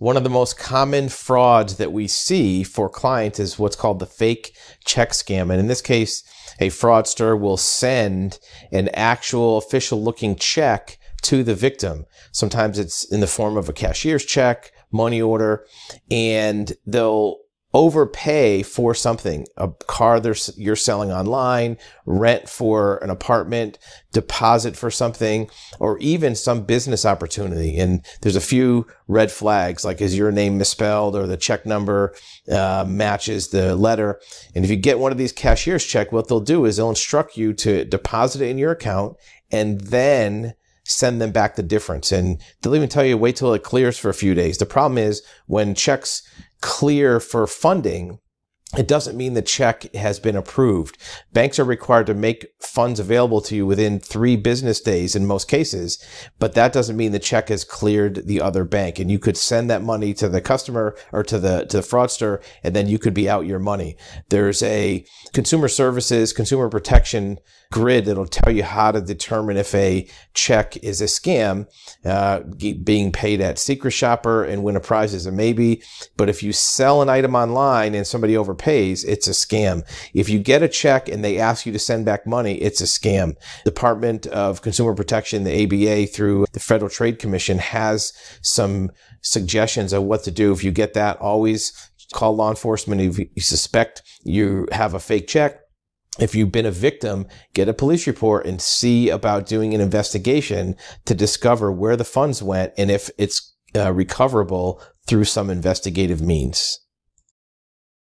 One of the most common frauds that we see for clients is what's called the fake check scam. And in this case, a fraudster will send an actual official looking check to the victim. Sometimes it's in the form of a cashier's check, money order, and they'll overpay for something a car you're selling online rent for an apartment deposit for something or even some business opportunity and there's a few red flags like is your name misspelled or the check number uh, matches the letter and if you get one of these cashier's check what they'll do is they'll instruct you to deposit it in your account and then send them back the difference. And they'll even tell you wait till it clears for a few days. The problem is when checks clear for funding, it doesn't mean the check has been approved. Banks are required to make funds available to you within three business days in most cases, but that doesn't mean the check has cleared the other bank. And you could send that money to the customer or to the, to the fraudster, and then you could be out your money. There's a consumer services, consumer protection grid that'll tell you how to determine if a check is a scam, uh, being paid at Secret Shopper and win a prize is a maybe. But if you sell an item online and somebody overpays, it's a scam. If you get a check and they ask you to send back money, it's a scam. Department of Consumer Protection, the ABA, through the Federal Trade Commission, has some suggestions of what to do. If you get that, always call law enforcement if you suspect you have a fake check if you've been a victim, get a police report and see about doing an investigation to discover where the funds went and if it's uh, recoverable through some investigative means.